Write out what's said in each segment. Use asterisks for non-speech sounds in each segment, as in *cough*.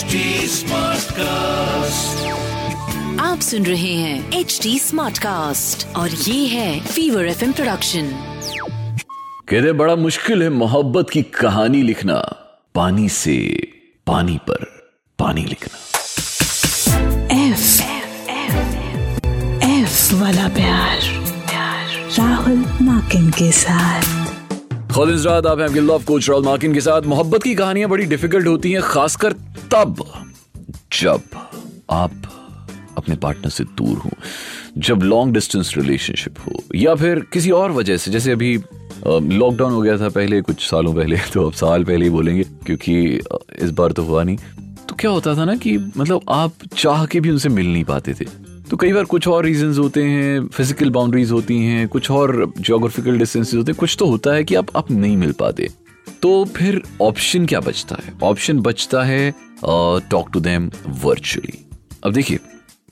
HD Smartcast. आप सुन रहे हैं एच डी स्मार्ट कास्ट और ये है फीवर एफ़ प्रोडक्शन कहते बड़ा मुश्किल है मोहब्बत की कहानी लिखना। पानी से पानी पर पानी लिखना। एफ़ एफ़ एफ़ वाला प्यार। राहुल माकिन के साथ। खुद इस रात आप हैं आपके लव कोच राहुल मार्किन के साथ। मोहब्बत की कहानियाँ बड़ी डिफ़िकल्ट होती हैं खासकर तब जब आप अपने पार्टनर से दूर हो, जब लॉन्ग डिस्टेंस रिलेशनशिप हो, या फिर किसी और वजह से, जैसे अभी लॉकडाउन हो गया था पहले, कुछ सालों पहले *laughs* तो अब साल पहले ही बोलेंगे, क्योंकि इस बार तो हुआ नहीं। तो क्या होता था ना कि मतलब आप चाह के भी उनसे मिल नहीं पाते थे। तो कई बार कुछ और रीजंस होते हैं फ़िज़िकल बाउंड्रीज होती हैं, कुछ और जोग्राफिकल डिस्टेंसेस होते हैं, कुछ तो होता है कि आप आप नहीं मिल पाते। तो फिर ऑप्शन क्या बचता है? ऑप्शन बचता है टॉक टू देम वर्चुअली अब देखिए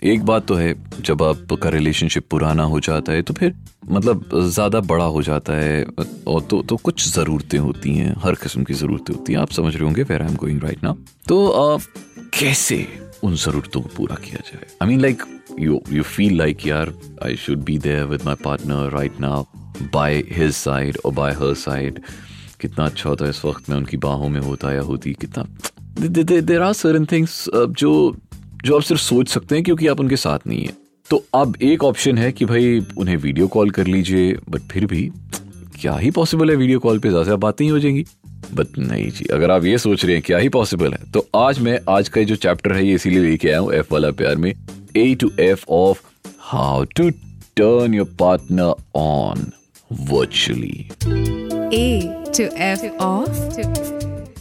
एक बात तो है जब आपका रिलेशनशिप पुराना हो जाता है तो फिर मतलब ज़्यादा बड़ा हो जाता है और तो तो कुछ जरूरतें होती हैं हर किस्म की जरूरतें होती हैं। आप समझ रहे होंगे where I am going right now तो अ, कैसे उन जरूरतों को पूरा किया जाए? I mean like you you feel like यार I should be there with my partner right now by his side और बाय हर साइड कितना अच्छा होता है इस वक्त में उनकी बाहों में होता या होती कितना देर आर सर्टन थिंग्स जो जो आप सिर्फ़ सोच सकते हैं क्योंकि आप उनके साथ नहीं है। तो अब एक ऑप्शन है कि भाई उन्हें वीडियो कॉल कर लीजिए बट फिर भी क्या ही पॉसिबल है वीडियो कॉल पे ज़्यादा बातें ही हो जाएँगी? बट नहीं जी अगर आप ये सोच रहे हैं क्या ही पॉसिबल है तो आज मैं आज का जो चैप्टर है ये इसीलिए लेके आया हूँ एफ़ वाला प्यार में A to F of how to turn your partner on virtually A to F of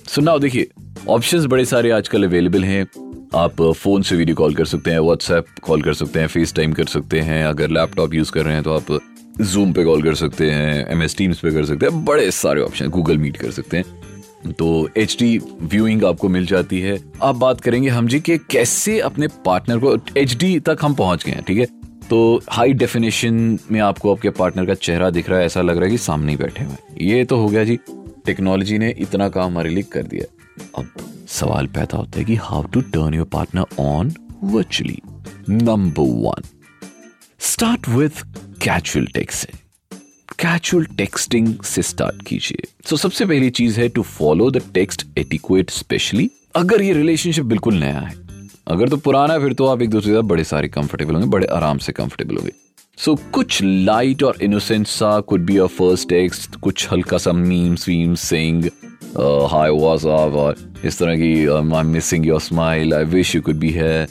so now देखिए ऑप्शंस बड़े सारे आजकल अवेलेबल हैं। आप फ़ोन से वीडियो कॉल कर सकते हैं व्हाट्सएप कॉल कर सकते हैं फेस टाइम कर सकते हैं। अगर लैपटॉप यूज़ कर रहे हैं तो आप जूम पे कॉल कर सकते हैं एम एस टीम्स पे कर सकते हैं। बड़े सारे ऑप्शन गूगल मीट कर सकते हैं। तो एच डी व्यूइंग आपको मिल जाती है। अब बात करेंगे हम जी के कैसे अपने पार्टनर को एच डी तक हम पहुँच गए हैं, ठीक है? तो हाई डेफिनेशन में आपको आपके पार्टनर का चेहरा दिख रहा है, ऐसा लग रहा है कि सामने ही बैठे हुए ये तो हो गया जी टेक्नोलॉजी ने इतना काम हमारे लिए कर दिया। अब सवाल पैदा होता है कि how to turn your partner on virtually number one start with casual texting casual texting से स्टार्ट कीजिए. सो so, सबसे पहली चीज़ है to follow the text etiquette specially अगर ये रिलेशनशिप बिल्कुल नया है अगर तो पुराना है फिर तो आप एक दूसरे के साथ बड़े सारे कंफर्टेबल होंगे बड़े आराम से कंफर्टेबल होंगे. सो so, कुछ लाइट और इनोसेंट सा could be a first text कुछ हल्का सा मीम्स वीम्स सेइंग हाय वाज अप और इस तरह की I am missing your smile I wish you could be है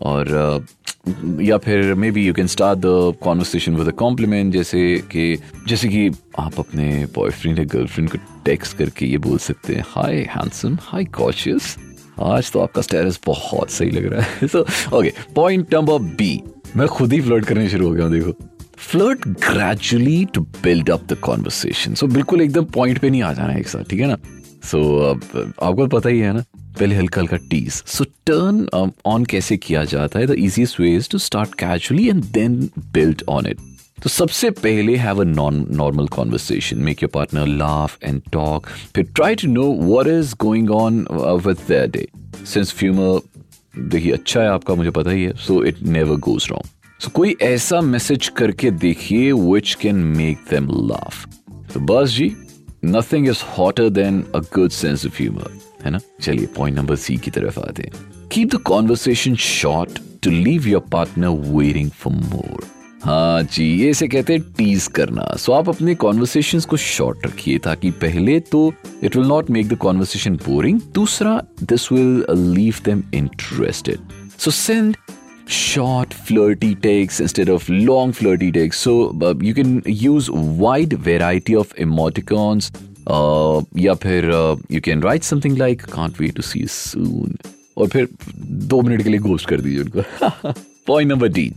और uh, या फिर maybe you can start the conversation with a compliment जैसे कि जैसे कि आप अपने बॉयफ्रेंड या गर्लफ्रेंड को टेक्स्ट करके ये बोल सकते हैं हाय हैंडसम हाय कॉशियस आज तो आपका स्टेटस बहुत सही लग रहा है। So okay point number B मैं खुद ही फ्लर्ट करने शुरू हो गया हूँ देखो। Flirt gradually to build up the conversation so बिल्कुल एकदम पॉइंट पे नहीं आ जाना है एक साथ ठीक है ना? सो आपको पता ही है ना, पहले हल्का हल्का टीज सो टर्न ऑन कैसे किया जाता है? The easiest way is to start casually and then build on it तो सबसे पहले have a non normal conversation make your partner laugh and talk फिर try to know what is going on with their sense of humour देखिए अच्छा है आपका, मुझे पता ही है. So it never goes wrong so कोई ऐसा मैसेज करके देखिए which can make them laugh तो बस जी nothing is hotter than a good sense of humour है ना? चलिए पॉइंट नंबर सी की तरफ़ आते हैं। Keep the conversation short to leave your partner waiting for more हाँ जी ये इसे कहते हैं टीज करना। सो so, आप अपने कॉन्वर्सेशन को शॉर्ट रखिए ताकि पहले तो it will not make the conversation boring दूसरा this will leave them interested so send short flirty takes instead of long flirty takes. So uh, you can use wide variety of emoticons uh, या फिर you can write something like can't wait to see soon और फिर दो minute के लिए ghost कर दीजिए उनको point number D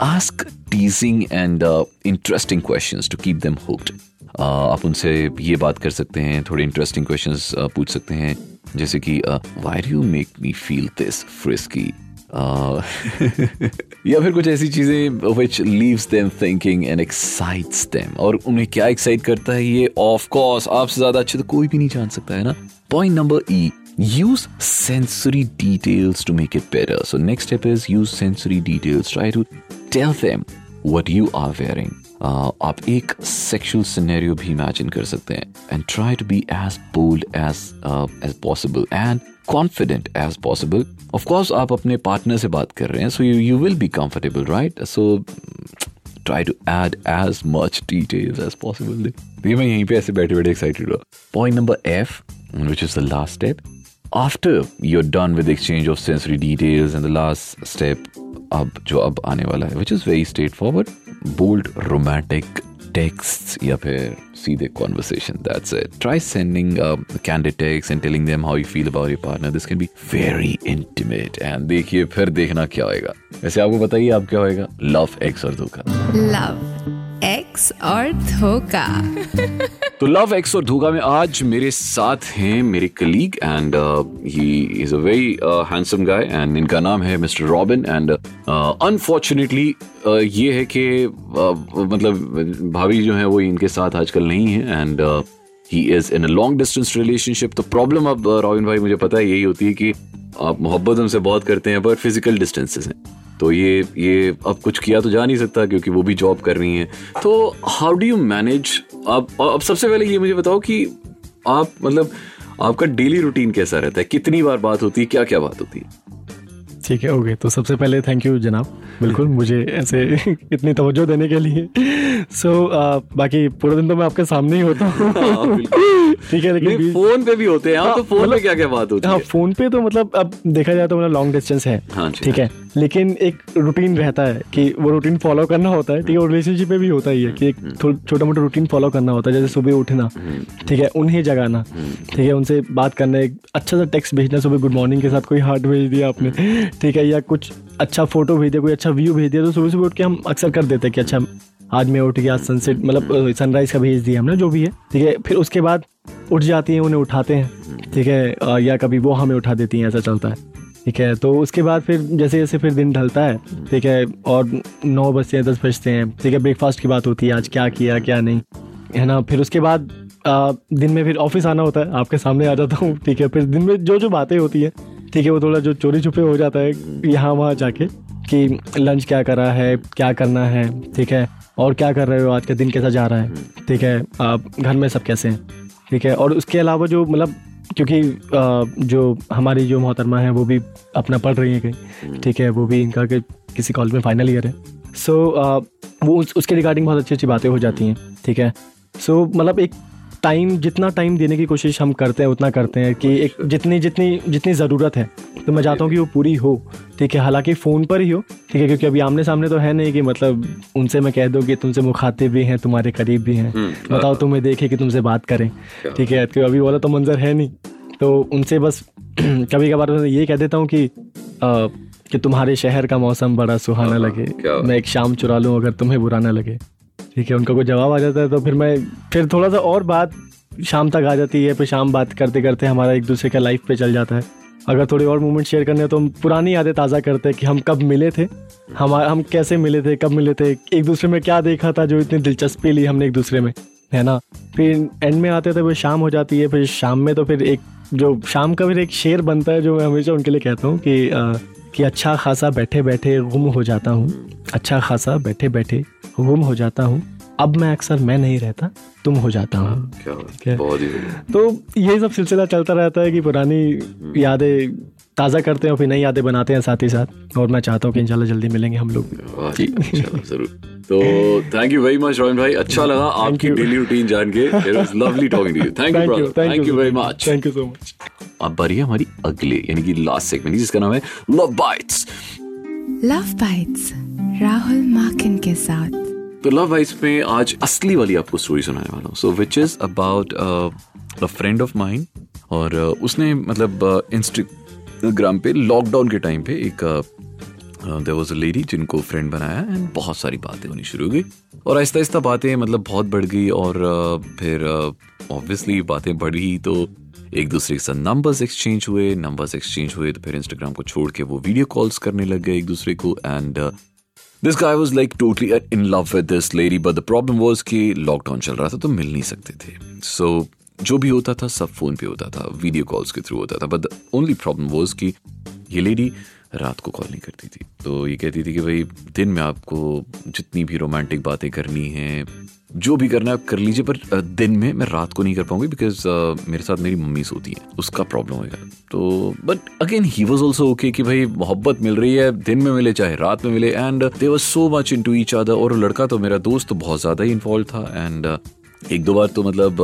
ask teasing and interesting questions to keep them hooked आप उनसे ये बात कर सकते हैं थोड़े इंटरेस्टिंग क्वेश्चंस पूछ सकते हैं। जैसे कि why do make me feel this frisky *laughs* या फिर कुछ ऐसी चीज़ें which leaves them thinking and excites them और उन्हें क्या एक्साइट करता है ये ऑफ़ कोर्स आपसे ज़्यादा अच्छे तो कोई भी नहीं जान सकता है ना point number E use sensory details to make it better. So, next step is use sensory details. Try to tell them you are wearing. Uh, आप एक सेक्शुअल सिनेरियो भी इमेजिन कर सकते हैं and try to be as bold as as possible and confident as possible of course आप अपने partner से बात कर रहे हैं so you you will be comfortable right so try to add as much details as possible मैं यहीं पे ऐसे बैठे बैठे एक्साइटेड हुआ। Point number F which is the last step after you're done with exchange of sensory details and the last step अब जो अब आने वाला है which is very straightforward bold romantic text या फिर सीधे conversation that's it try sending candid and telling them how you feel about your partner this can be very intimate and देखिए, फिर देखना क्या होएगा। वैसे आपको बताइए, आप क्या होएगा? लव एक्स और दो का। लव X और धोखा। *laughs* तो लव एक्स और धोखा में आज मेरे साथ हैं मेरे colleague and he is a very handsome guy and इनका नाम है मिस्टर रॉबिन एंड अनफॉर्चुनेटली ये है कि uh, मतलब भाभी जो है वो इनके साथ आजकल नहीं है and he is in a long distance relationship तो प्रॉब्लम अब uh, रॉबिन भाई मुझे पता है यही होती है कि आप मोहब्बत उनसे बहुत करते हैं पर फ़िज़िकल डिस्टेंसेस हैं। तो ये ये अब कुछ किया तो जा नहीं सकता क्योंकि वो भी जॉब कर रही हैं। तो हाउ डू यू मैनेज अब अब सबसे पहले ये मुझे बताओ कि आप मतलब आपका डेली रूटीन कैसा रहता है? कितनी बार बात होती है? क्या क्या बात होती है? ठीक है ओके तो सबसे पहले थैंक यू जनाब। बिल्कुल, मुझे ऐसे *laughs* इतनी तवज्जो देने के लिए सो बाकी पूरे दिन तो मैं आपके सामने ही होता हूँ। हाँ, ठीक है लेकिन फ़ोन पे भी होते हैं। हाँ, तो फ़ोन पे मतलब- क्या क्या बात होती हाँ है? फ़ोन पे तो मतलब अब देखा जाए तो मतलब लॉन्ग डिस्टेंस है। हाँ ठीक है। लेकिन एक रूटीन रहता है कि वो रूटीन फॉलो करना होता है। ठीक है रिलेशनशिप में भी होता ही है कि एक छोटा मोटा रूटीन फॉलो करना होता है जैसे सुबह उठना। ठीक है उन्हें जगाना। ठीक है उनसे बात करना एक अच्छा सा टेक्स्ट भेजना सुबह गुड मॉर्निंग के साथ कोई हार्ट भेज दिया आपने। ठीक है या कुछ अच्छा फ़ोटो भेज दिया कोई अच्छा व्यू भेज दिया तो सुबह सुबह उठ के हम अक्सर कर देते हैं कि अच्छा आज मैं उठ गया सनसेट मतलब सनराइज का भेज दिया हमने जो भी है ठीक है? फिर उसके बाद उठ जाती हैं उन्हें उठाते हैं ठीक है? या कभी वो हमें उठा देती हैं ऐसा चलता है ठीक है? तो उसके बाद फिर जैसे जैसे फिर दिन ढलता है ठीक है? और नौ बजते हैं दस बजते हैं ठीक है? ब्रेकफास्ट की बात होती है आज क्या किया क्या नहीं है ना? फिर उसके बाद आ, दिन में फिर ऑफ़िस आना होता है आपके सामने आ जाता हूँ ठीक है? फिर दिन में जो जो बातें होती है ठीक है? वो थोड़ा जो चोरी छुपे हो जाता है यहाँ वहाँ जाके कि लंच क्या करा है क्या करना है ठीक है? और क्या कर रहे हो? आज का दिन कैसा जा रहा है? ठीक है आप घर में सब कैसे हैं? ठीक है और उसके अलावा जो मतलब क्योंकि जो हमारी जो मोहतरमा है वो भी अपना पढ़ रही है कहीं। ठीक है वो भी इनका के किसी कॉलेज में फाइनल ईयर है। सो वो उस, उसके रिगार्डिंग बहुत अच्छी अच्छी बातें हो जाती हैं। ठीक है सो मतलब एक टाइम जितना टाइम देने की कोशिश हम करते हैं उतना करते हैं कि एक जितनी जितनी जितनी ज़रूरत है तो मैं चाहता हूँ कि वो पूरी हो। ठीक है हालाँकि फ़ोन पर ही हो ठीक है क्योंकि अभी आमने सामने तो है नहीं कि मतलब उनसे मैं कह दूँ कि तुमसे मुखातिब भी हैं तुम्हारे करीब भी हैं। बताओ तुम्हें देखे कि तुमसे बात करें। ठीक है तो अभी वाला तो मंजर है नहीं। तो उनसे बस *clears throat* कभी कभार मैं ये कह देता हूँ कि कि तुम्हारे शहर का मौसम बड़ा सुहाना लगे। मैं एक शाम चुरा लूँ अगर तुम्हें बुरा ना लगे। ठीक है उनका कोई जवाब आ जाता है तो फिर मैं फिर थोड़ा सा और बात शाम तक आ जाती है फिर शाम बात करते करते हमारा एक दूसरे का लाइफ पे चल जाता है। अगर थोड़ी और मोमेंट शेयर करने हैं तो हम पुरानी यादें ताज़ा करते हैं कि हम कब मिले थे हमारा हम कैसे मिले थे कब मिले थे एक दूसरे में क्या देखा था जो इतनी दिलचस्पी ली हमने एक दूसरे में है ना? फिर एंड में आते थे फिर शाम हो जाती है फिर शाम में तो फिर एक जो शाम का फिर एक शेर बनता है जो मैं हमेशा उनके लिए कहता हूँ कि अ, कि अच्छा खासा बैठे बैठे गुम हो जाता हूँ अच्छा खासा बैठे बैठे गुम हो जाता हूँ। अब मैं अक्सर मैं नहीं रहता तुम हो जाता हूँ। क्या बात ठीक है। ही। तो यही सब सिलसिला चलता रहता है कि पुरानी यादें ताज़ा करते हैं और फिर नई यादें बनाते हैं साथ ही साथ। और मैं चाहता हूँ कि इंशाल्लाह जल्दी मिलेंगे हम लोग। जी, ज़रूर। तो thank you very much Rohan भाई। अच्छा लगा आपकी डेली रूटीन जान के। It was lovely talking to you thank you brother thank you very much thank you so much अब बारी है हमारी अगले यानी कि लास्ट सेगमेंट जिसका नाम है love bites love bites Rahul Makin के साथ। तो लव बाइट्स में आज असली वाली आपको स्टोरी सुनाने वाला हूँ. So which is about a friend of mine और uh, उसने मतलब इंस्टाग्राम पे लॉकडाउन के टाइम पे एक देर वॉज़ अ लेडी जिनको फ्रेंड बनाया एंड बहुत सारी बातें होनी शुरू हो गई और आहिस्ता आहिस्ता बातें मतलब बहुत बढ़ गई और uh, फिर ऑब्वियसली uh, बातें बढ़ी तो एक दूसरे के साथ नंबर्स एक्सचेंज हुए नंबर्स एक्सचेंज हुए तो फिर इंस्टाग्राम को छोड़ के वो वीडियो कॉल्स करने लग गए एक दूसरे को and this guy was like totally in love with this lady but the problem was कि लॉकडाउन चल रहा था तो मिल नहीं सकते थे। सो so, जो भी होता था सब फ़ोन पे होता था वीडियो कॉल्स के थ्रू होता था बट ओनली प्रॉब्लम वॉज़ कि ये लेडी रात को कॉल नहीं करती थी। तो ये कहती थी कि भाई दिन में आपको जितनी भी रोमांटिक बातें करनी है जो भी करना है कर लीजिए पर दिन में मैं रात को नहीं कर पाऊँगी बिकॉज़ uh, मेरे साथ मेरी मम्मी सोती है। उसका प्रॉब्लम होगा। तो but again he was also okay कि भाई मोहब्बत मिल रही है दिन में मिले चाहे रात में मिले and they was so much into each other और लड़का तो मेरा दोस्त तो बहुत ज़्यादा ही इन्वॉल्व था एंड एक दो बार तो मतलब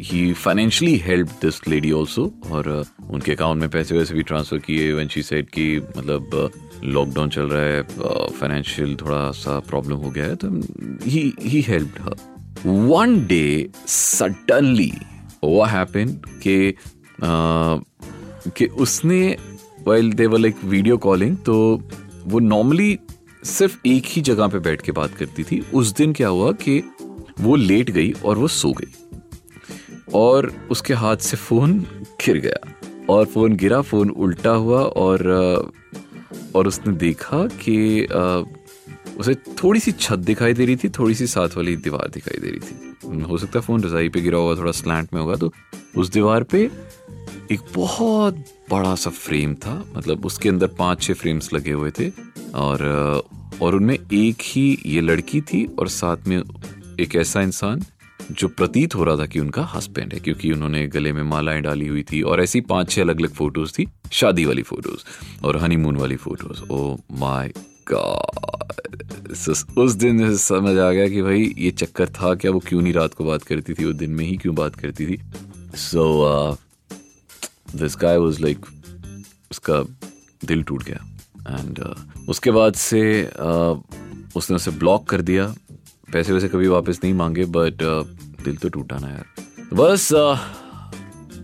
he financially help this lady also और uh, उनके अकाउंट में पैसे वैसे भी ट्रांसफ़र किए व्हेन शी सेड कि मतलब लॉकडाउन uh, चल रहा है फाइनेंशियल uh, थोड़ा सा प्रॉब्लम हो गया है तो he he help her one day suddenly happened कि कि उसने well they were like video calling तो वो नॉर्मली सिर्फ़ एक ही जगह पे बैठ के बात करती थी। उस दिन क्या हुआ कि वो लेट गई और वो सो गई। और उसके हाथ से फ़ोन गिर गया और फ़ोन गिरा, फ़ोन उल्टा हुआ और और उसने देखा कि उसे थोड़ी सी छत दिखाई दे रही थी, थोड़ी सी साथ वाली दीवार दिखाई दे रही थी। हो सकता है फ़ोन रजाई पे गिरा होगा थोड़ा स्लैंट में होगा तो उस दीवार पे एक बहुत बड़ा सा फ्रेम था मतलब उसके अंदर पाँच छह फ्रेम्स लगे हुए थे और और उनमें एक ही ये लड़की थी और साथ में एक ऐसा इंसान जो प्रतीत हो रहा था कि उनका हस्बैंड है क्योंकि उन्होंने गले में मालाएँ डाली हुई थी और ऐसी पाँच छह अलग अलग फ़ोटोज़ थी शादी वाली फ़ोटोज़ और हनीमून वाली फ़ोटोज़ ओ माय गॉड उस दिन समझ आ गया कि भाई ये चक्कर था क्या वो क्यों नहीं रात को बात करती थी वो दिन में ही क्यों बात करती थी? So this guy was like उसका दिल टूट गया. एंड uh, उसके बाद से uh, उसने उसे ब्लॉक कर दिया. पैसे वैसे कभी वापस नहीं मांगे बट दिल तो टूटा ना यार। बस uh,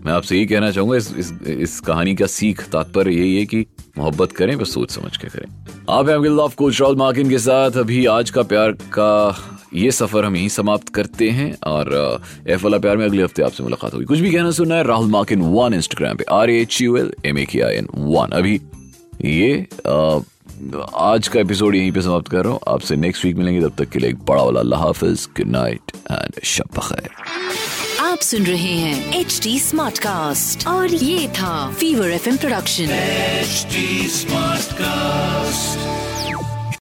मैं आपसे यही कहना चाहूँगा इस, इस इस कहानी का सीख तात्पर्य यही है कि मोहब्बत करें बस सोच समझ के करें। आप आपके कोच राहुल मार्किन के साथ। अभी आज का प्यार का ये सफ़र हम यहीं समाप्त करते हैं और एफ़ वाला प्यार में अगले हफ़्ते आपसे मुलाकात होगी। कुछ भी कहना सुनना है राहुल मार्किन वन इंस्टाग्राम पे R H U L M A K I N one. अभी ये अ, आज का एपिसोड यहीं पे समाप्त कर रहा हूँ। आपसे नेक्स्ट वीक मिलेंगे। तब तक के लिए एक बड़ा वाला अल्लाह हाफिज। गुड नाइट एंड शब आप सुन रहे हैं एच डी स्मार्ट कास्ट और ये था fever FM production H smart Smartcast.